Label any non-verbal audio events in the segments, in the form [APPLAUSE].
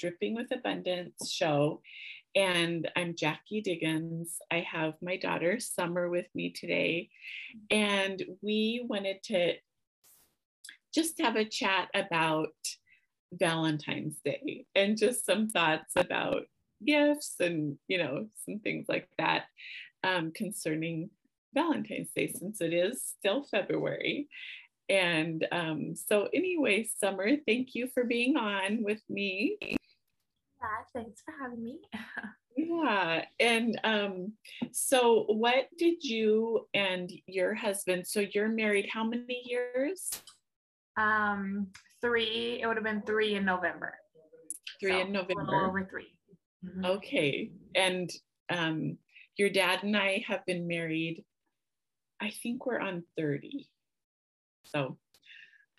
Dripping with Abundance show. And I'm Jackie Dighans. I have my daughter Summer with me today. And we wanted to just have a chat about Valentine's Day and just some thoughts about gifts and, you know, some things like that um, concerning Valentine's Day since it is still February. And um, so, anyway, Summer, thank you for being on with me. Yeah, thanks for having me. [LAUGHS] yeah. And um, so, what did you and your husband? So, you're married how many years? Um, three. It would have been three in November. Three so in November. over 3 mm-hmm. Okay. And um, your dad and I have been married. I think we're on 30. So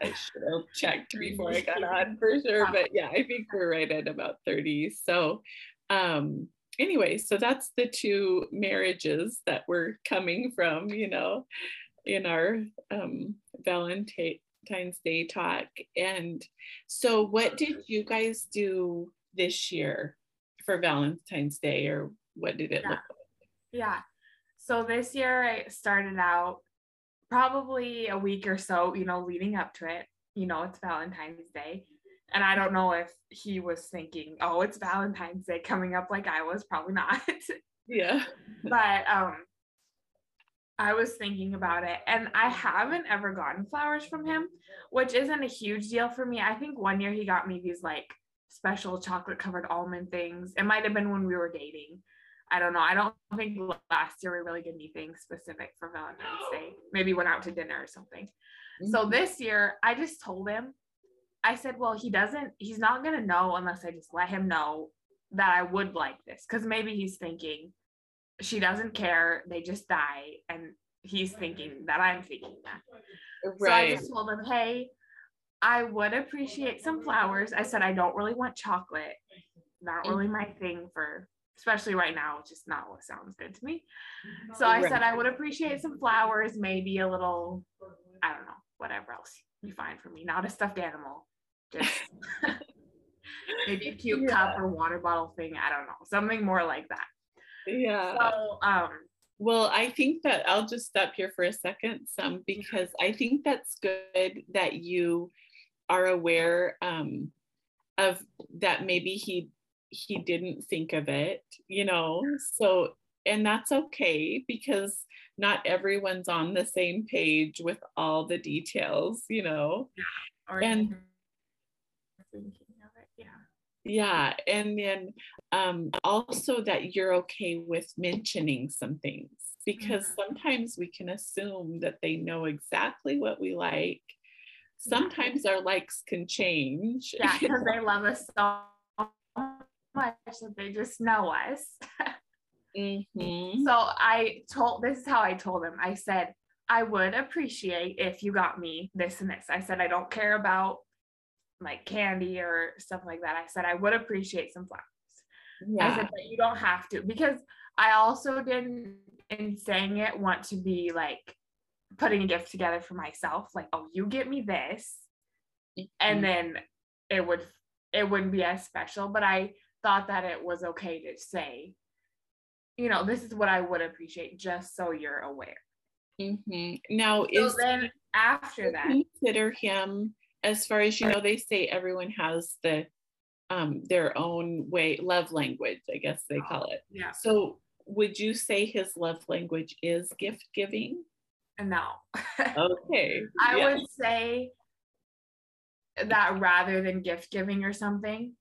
I should have checked [LAUGHS] before I got on for sure. But yeah, I think we're right at about 30. So um anyway, so that's the two marriages that we're coming from, you know, in our um Valentine's Day talk. And so what did you guys do this year for Valentine's Day or what did it yeah. look like? Yeah. So this year I started out probably a week or so, you know, leading up to it. You know, it's Valentine's Day. And I don't know if he was thinking, oh, it's Valentine's Day coming up like I was, probably not. [LAUGHS] yeah. but um I was thinking about it and I haven't ever gotten flowers from him, which isn't a huge deal for me. I think one year he got me these like special chocolate covered almond things. It might have been when we were dating. I don't know. I don't think last year we really did anything specific for Valentine's Day. Maybe went out to dinner or something. Mm-hmm. So this year, I just told him, I said, well, he doesn't, he's not going to know unless I just let him know that I would like this. Cause maybe he's thinking she doesn't care. They just die. And he's thinking that I'm thinking that. Right. So I just told him, hey, I would appreciate some flowers. I said, I don't really want chocolate. Not really my thing for especially right now, it's just not what sounds good to me. So I said I would appreciate some flowers, maybe a little, I don't know, whatever else you find for me. Not a stuffed animal, just [LAUGHS] maybe a cute yeah. cup or water bottle thing. I don't know, something more like that. Yeah. So, um, well, I think that I'll just stop here for a second, some because I think that's good that you are aware um, of that. Maybe he he didn't think of it, you know. So, and that's okay because not everyone's on the same page with all the details, you know. Yeah. and thinking of it, yeah. Yeah, and then um, also that you're okay with mentioning some things because mm-hmm. sometimes we can assume that they know exactly what we like. Sometimes our likes can change. [LAUGHS] Yeah, because they love us so much that they just know us. mm-hmm. So I told, this is how I told him. I said, I would appreciate if you got me this and this. I said, I don't care about like candy or stuff like that. I said, I would appreciate some flowers. Yeah. I said, but you don't have to because I also didn't, in saying it, want to be like putting a gift together for myself. Like, oh, you get me this. Mm-hmm. And then it would, it wouldn't be as special. But I thought that it was okay to say, you know, this is what I would appreciate, just so you're aware. Mm-hmm. Now, so is then after that, consider him as far as you know. They say everyone has the um their own way love language, I guess they call it. Yeah. So, would you say his love language is gift giving? No. okay. [LAUGHS] I yeah. would say that rather than gift giving or something,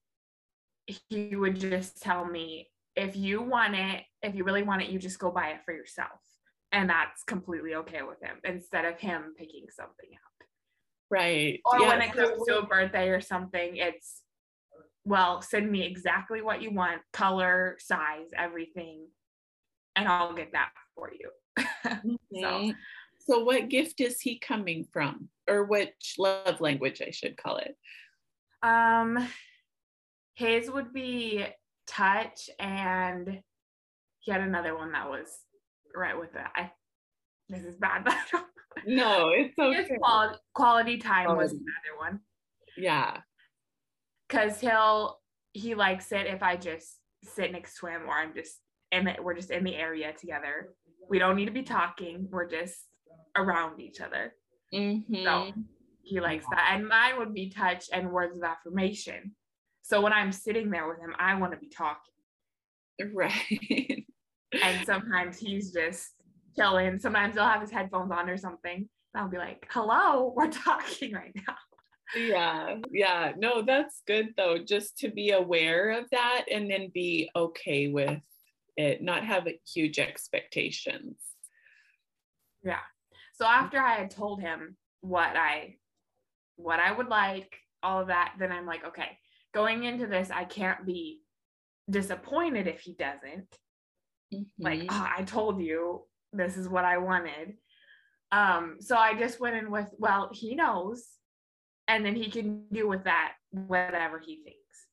he would just tell me if you want it, if you really want it, you just go buy it for yourself. And that's completely okay with him instead of him picking something up. Right. Or yeah. when it comes to a birthday or something, it's well, send me exactly what you want, color, size, everything, and I'll get that for you. mm-hmm. [LAUGHS] So so what gift is he coming from? Or which love language I should call it? Um his would be touch, and he had another one that was right with it. I this is bad, but no, it's okay. Quality, quality time quality. was another one. Yeah. because he'll he likes it if I just sit next to him or I'm just in it. We're just in the area together. We don't need to be talking. We're just around each other. Mhm. So he likes that. And mine would be touch and words of affirmation. So when I'm sitting there with him, I want to be talking. Right. [LAUGHS] And sometimes he's just chilling. Sometimes he'll have his headphones on or something. And I'll be like, hello, we're talking right now. yeah. Yeah. No, that's good though, just to be aware of that and then be okay with it, not have huge expectations. Yeah. So after I had told him what I what I would like, all of that, then I'm like, okay, going into this, I can't be disappointed if he doesn't. Like, Mhm. "Oh, I told you this is what I wanted. Um, so I just went in with, well, he knows, and then he can do with that whatever he thinks.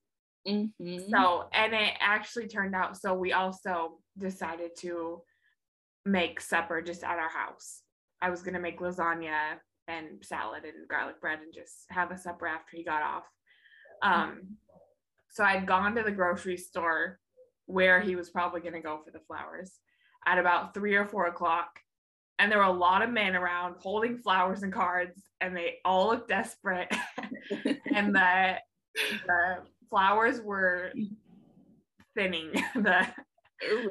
Mhm. So, and it actually turned out so we also decided to make supper just at our house. I was going to make lasagna and salad and garlic bread and just have a supper after he got off. Um, so I'd gone to the grocery store where he was probably going to go for the flowers at about three or four o'clock. And there were a lot of men around holding flowers and cards, and they all looked desperate. [LAUGHS] and the the flowers were thinning. [LAUGHS] The,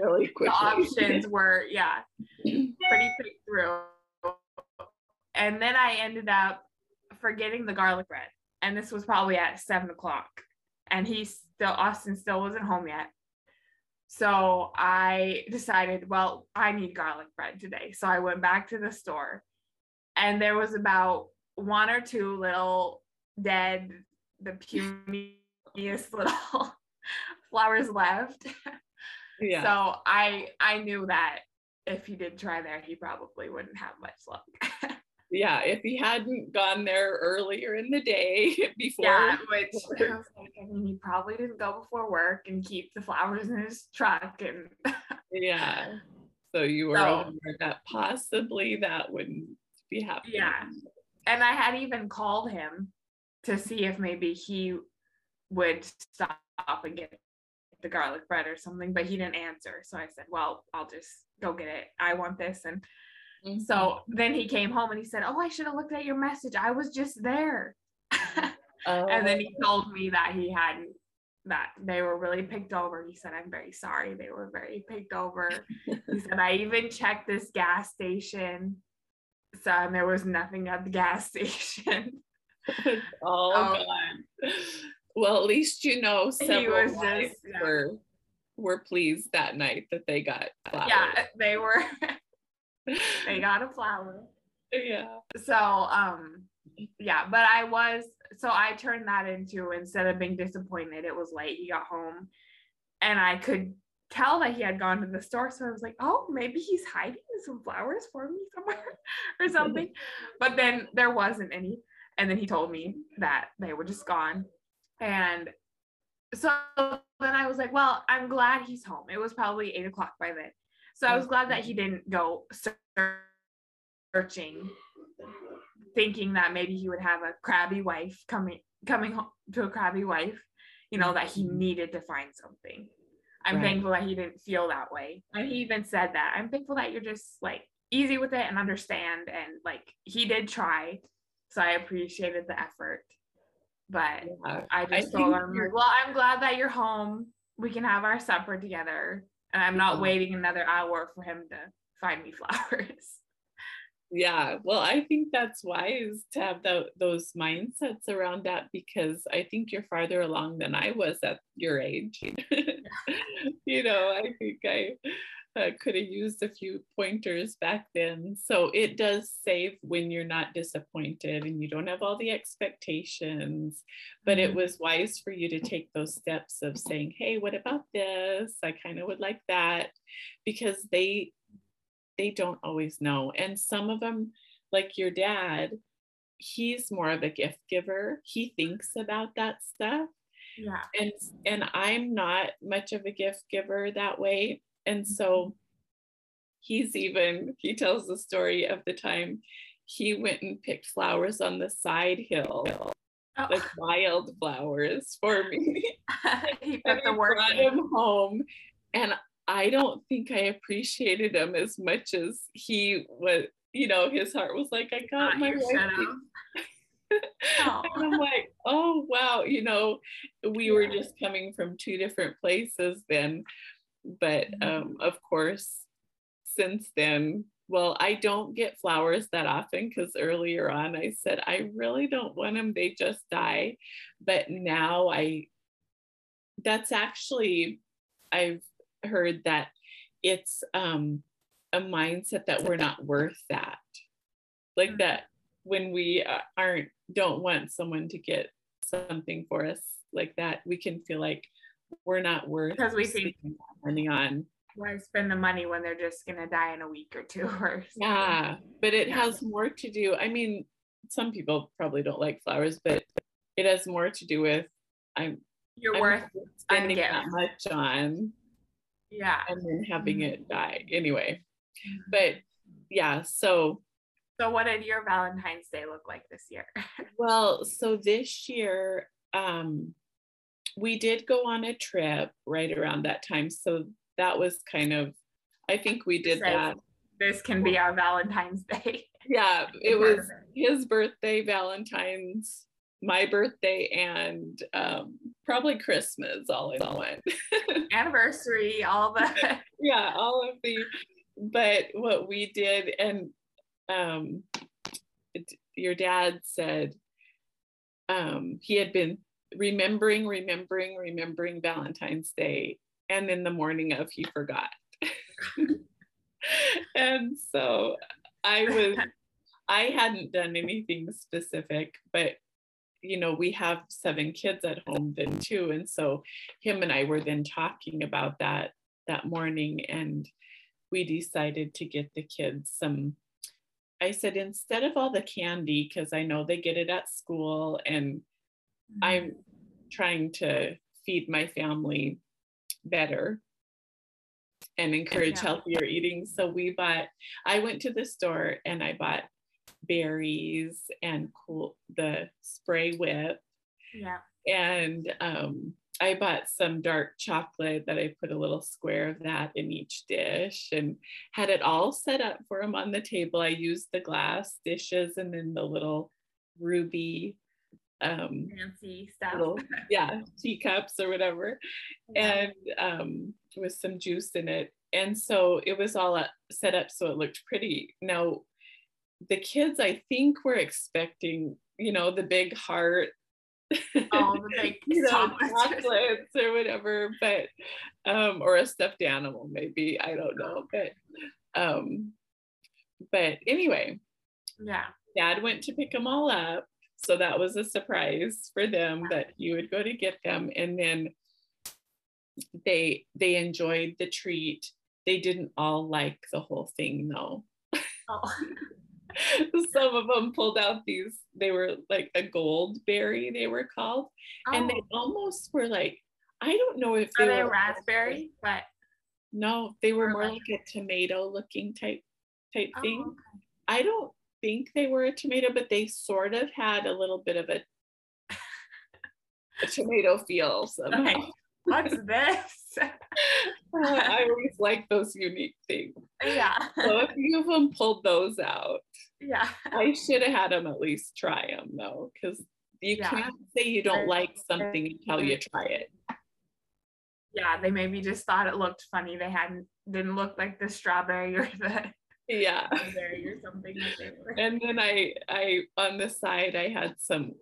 really quickly. the options were, yeah, [CLEARS THROAT] pretty picked through. And then I ended up forgetting the garlic bread. And this was probably at seven o'clock. And he still, Austin still wasn't home yet. So I decided, well, I need garlic bread today. So I went back to the store and there was about one or two little dead, the puniest [LAUGHS] little flowers left. yeah. So I I knew that if he did try there, he probably wouldn't have much luck. [LAUGHS] yeah. If he hadn't gone there earlier in the day [LAUGHS] before. yeah, which I was like, I mean, he probably didn't go before work and keep the flowers in his truck. And [LAUGHS] Yeah. So you were So- aware that possibly that wouldn't be happening. Yeah. and I had even called him to see if maybe he would stop and get the garlic bread or something, but he didn't answer. So I said, Well, I'll just go get it. I want this. And Mhm. so then he came home and he said, Oh, I should have looked at your message. I was just there. oh. [LAUGHS] and then he Oh, told me that he hadn't that they were really picked over he said i'm very sorry they were very picked over he said i even checked this gas station so and there was nothing at the gas [LAUGHS] station it's [LAUGHS] all Oh. Well, at least you know He several was just- wives yeah. were were pleased that night that they got flowers. yeah they were [LAUGHS] they got a flower. Yeah. so um yeah but i was so i turned that into instead of being disappointed it was late he got home and i could tell that he had gone to the store. So i was like oh maybe he's hiding some flowers for me somewhere [LAUGHS] or something. [LAUGHS] But then there wasn't any. And then he told me that they were just gone. And so then i was like well i'm glad he's home. It was probably eight o'clock by then so i was glad that mm-hmm. he didn't go searching thinking that maybe he would have a crabby wife coming coming home to a crabby wife you know that he mm-hmm. needed to find something. I'm Right. thankful that he didn't feel that way. And he even said that i'm thankful that you're just like easy with it and understand and like he did try. So i appreciated the effort. But Yeah. i I just told him like, well i'm glad that you're home. We can have our supper together and i'm not mm. waiting another hour for him to find me [LAUGHS] flowers. Yeah, well, I think that's wise to have tho- those mindsets around that because I think you're farther along than I was at your age. [LAUGHS] you know, I think I uh, could have used a few pointers back then. So it does save when you're not disappointed and you don't have all the expectations. But it Mhm. was wise for you to take those steps of saying, hey, what about this? I kind of would like that because they they don't always know. And some of them, like your dad, he's more of a gift giver. He thinks about that stuff. yeah And and I'm not much of a gift giver that way. And mm-hmm. so he's even he tells the story of the time he went and picked flowers on the side hill Oh. like wildflowers for me. [LAUGHS] he [LAUGHS] put the work brought in. him home, and I don't think I appreciated him as much as he was. You know, his heart was like, I got Thought my wife should these have. Aw. and I'm like, oh wow, you know, we were just coming from two different places then. But Mhm. um, of course, since then, well, I don't get flowers that often because earlier on I said I really don't want them, they just die. But now I that's actually I've heard that it's um a mindset that we're not worth that. Like Mhm. that when we uh, aren't don't want someone to get something for us like that, we can feel like we're not worth Because we think- money on. Why spend the money when they're just gonna die in a week or two [LAUGHS] or something? Yeah, but it Yeah. has more to do. I mean, some people probably don't like flowers, but it has more to do with I'm, You're I'm worth spending that much on yeah. and then having Mhm. it die anyway. But yeah, so So what did your Valentine's Day look like this year? [LAUGHS] Well, so this year, um, we did go on a trip right around that time. So that was kind of, I think we did Says- that. this can be our Valentine's Day. [LAUGHS] Yeah, it was his birthday, Valentine's, my birthday, and um, probably Christmas all in one. [LAUGHS] anniversary, all the [LAUGHS] yeah, all of the, but what we did, and um, it- your dad said um, he had been remembering, remembering, remembering Valentine's Day, and in the morning of, he forgot. [LAUGHS] and so I was, I hadn't done anything specific, but you know, we have seven kids at home then too. And so him and I were then talking about that that morning and we decided to get the kids some I said instead of all the candy because I know they get it at school and I'm trying to feed my family better and encourage Yeah. healthier eating. So we bought, I went to the store and I bought berries and cool the spray whip yeah. and um, I bought some dark chocolate that I put a little square of that in each dish and had it all set up for him on the table. I used the glass dishes and then the little ruby um, Fancy stuff. little [LAUGHS] yeah teacups or whatever Yeah. and um, with some juice in it. And so it was all uh, set up so it looked pretty. Now, the kids, I think, were expecting, you know, the big heart. all the big [LAUGHS] you know, chocolates. chocolates or whatever, but um, or a stuffed animal, maybe I don't know, but um, but anyway, Yeah. Dad went to pick them all up, so that was a surprise for them that you would go to get them, and then they they enjoyed the treat. They didn't all like the whole thing though. Oh. [LAUGHS] Some of them pulled out these. They were like a gold berry. They were called, and they Oh. almost were like I don't know if Are they they were raspberry? But No, they were Or more like- like a tomato looking type type oh, thing. I don't think they were a tomato, but they sort of had a little bit of a, a tomato feel somehow. Like, what's this? [LAUGHS] Uh, I always like those unique things. yeah. So a few of them pulled those out. Yeah. I should have had them at least try them though, because you Yeah. can't say you don't like something until you mm-hmm. try it. Yeah. They maybe just thought it looked funny. They hadn't didn't look like the strawberry [LAUGHS] or the Yeah. or something [LAUGHS] and then I I on the side I had some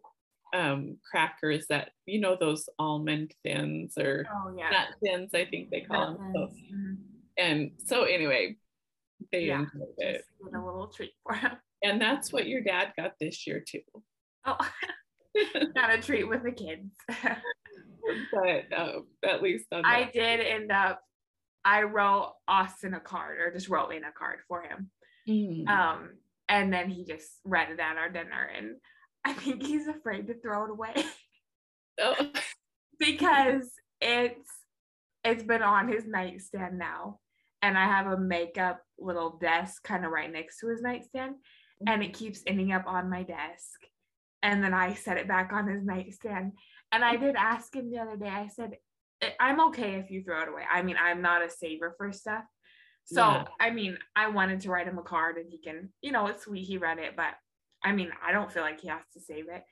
um crackers that you know those almond thins or Oh yeah. nut thins I think they call them. Mhm. and so anyway, they Yeah, enjoyed it. A little treat for him. And that's what your dad got this year too. Oh, [LAUGHS] got a treat with the kids. [LAUGHS] But um, at least I did end up. I wrote Austin a card, or just wrote in a card for him. Mm. Um, and then he just read it at our dinner, and [LAUGHS] I think he's afraid to throw it away [LAUGHS] Oh, because it's it's been on his nightstand now, and I have a makeup little desk kind of right next to his nightstand, and it keeps ending up on my desk. And then I set it back on his nightstand. And I did ask him the other day, I said, I'm okay if you throw it away. I mean, I'm not a saver for stuff. So, yeah. I mean, I wanted to write him a card and he can, you know, it's sweet. He read it, but I mean, I don't feel like he has to save it.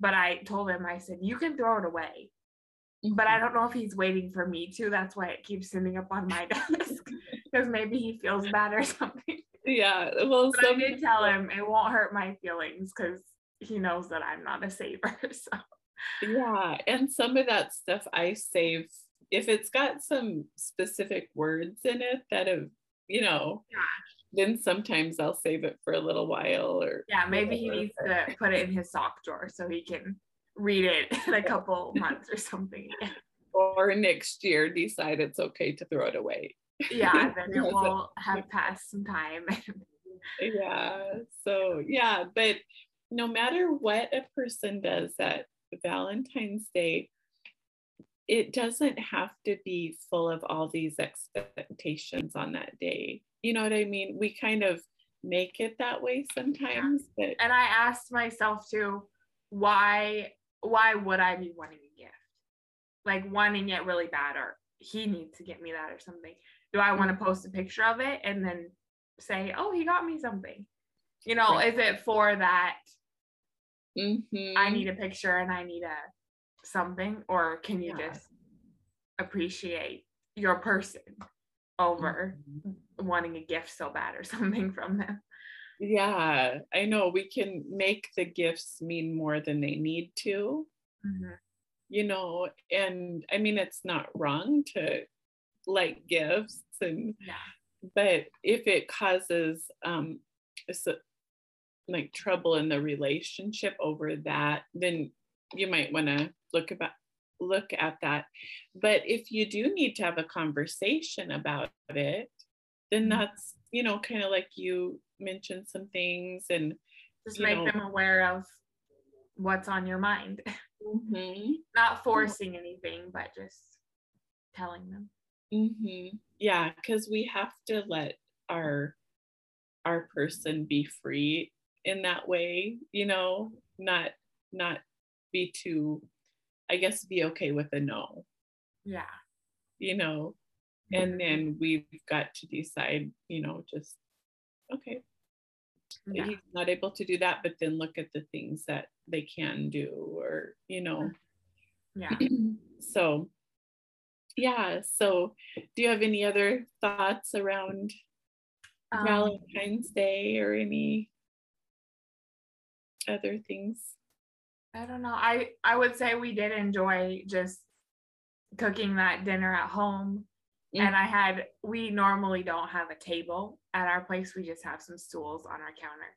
But I told him, I said, you can throw it away. But I mm-hmm. don't know if he's waiting for me to. That's why it keeps sitting up on my [LAUGHS] desk because maybe he feels bad or [LAUGHS] something. Yeah. Well, but some- I did tell him it won't hurt my feelings because he knows that I'm not a saver. [LAUGHS] So yeah. And some of that stuff I save if it's got some specific words in it that have, you know, yeah. then sometimes I'll save it for a little while or yeah, maybe he needs to put it in his sock drawer so he can read it in a couple [LAUGHS] months or something. [LAUGHS] Or next year decide it's okay to throw it away. Yeah, [LAUGHS] then it will have passed some time. yeah. So yeah, but no matter what a person does at Valentine's Day, it doesn't have to be full of all these expectations on that day. You know what I mean? We kind of make it that way sometimes. But... And I asked myself too, why why would I be wanting a gift? Like wanting it really bad, or he needs to get me that or something. Do I want to post a picture of it and then say, oh, he got me something? You know, right. is it for that mm-hmm. I need a picture and I need a something, or can you yeah. just appreciate your person over mm-hmm. wanting a gift so bad or [LAUGHS] something from them? Yeah, I know we can make the gifts mean more than they need to. Mm-hmm. You know, and I mean, it's not wrong to like gifts and yeah. but if it causes um like trouble in the relationship over that then you might want to look about look at that but if you do need to have a conversation about it then mm-hmm. that's you know kind of like you mentioned some things and just make know, them aware of what's on your mind mm-hmm. [LAUGHS] not forcing anything but just telling them mm-hmm. yeah because we have to let our our person be free in that way you know not not be too I guess be okay with a no. Yeah. You know, and mm-hmm. then we've got to decide, you know, just okay. Yeah. He's not able to do that, but then look at the things that they can do, or you know. Yeah. [CLEARS THROAT] so yeah. So do you have any other thoughts around um, Valentine's Day or any other things? I don't know. I I would say we did enjoy just cooking that dinner at home. Mm-hmm. And I had we normally don't have a table at our place. We just have some stools on our counter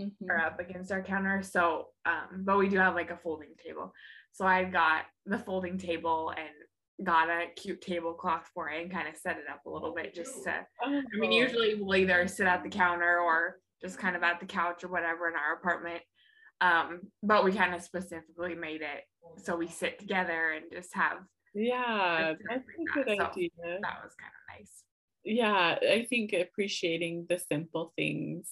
mm-hmm. or up against our counter. So um, but we do have like a folding table. So I got the folding table and got a cute tablecloth for it and kind of set it up a little bit just to oh, I mean usually we'll either sit at the counter or just kind of at the couch or whatever in our apartment. Um, but we kind of specifically made it so we sit together and just have yeah that's a good so idea. that was kind of nice. Yeah i think appreciating the simple things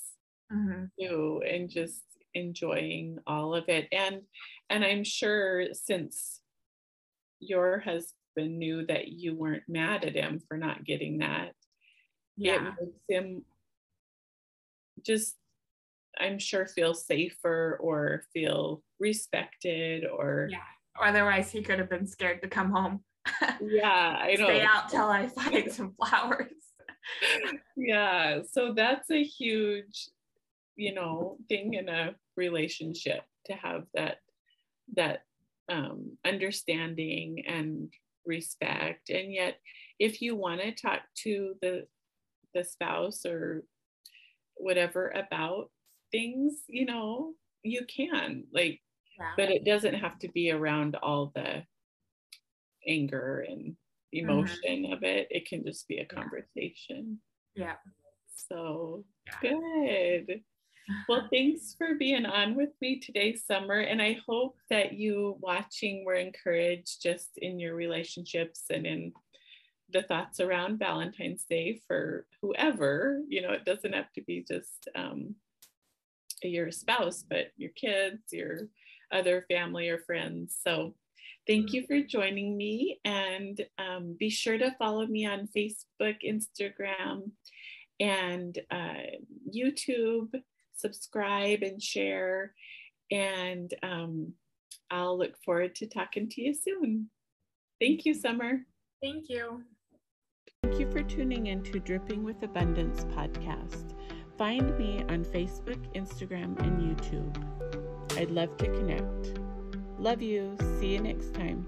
mm-hmm. too and just enjoying all of it. And and i'm sure since your husband knew that you weren't mad at him for not getting that yeah. it makes him just I'm sure feel safer or feel respected or yeah. Otherwise, he could have been scared to come home. yeah, I [LAUGHS] know. Stay out till I find some flowers. [LAUGHS] yeah, so that's a huge, you know, thing in a relationship to have that that um, understanding and respect. And yet, if you want to talk to the the spouse or whatever about things, you know, you can like, yeah. but it doesn't have to be around all the anger and emotion mm-hmm. of it. It can just be a conversation. Yeah. So yeah. good. Well, [LAUGHS] thanks for being on with me today, Summer. And I hope that you watching were encouraged just in your relationships and in the thoughts around Valentine's Day for whoever, you know, it doesn't have to be just um, your spouse, but your kids, your other family or friends. So thank you for joining me. And um, be sure to follow me on Facebook, Instagram, and uh, YouTube. Subscribe and share. And um, I'll look forward to talking to you soon. Thank you, Summer. Thank you. Thank you for tuning in to Dripping with Abundance podcast. Find me on Facebook, Instagram, and YouTube. I'd love to connect. Love you. See you next time.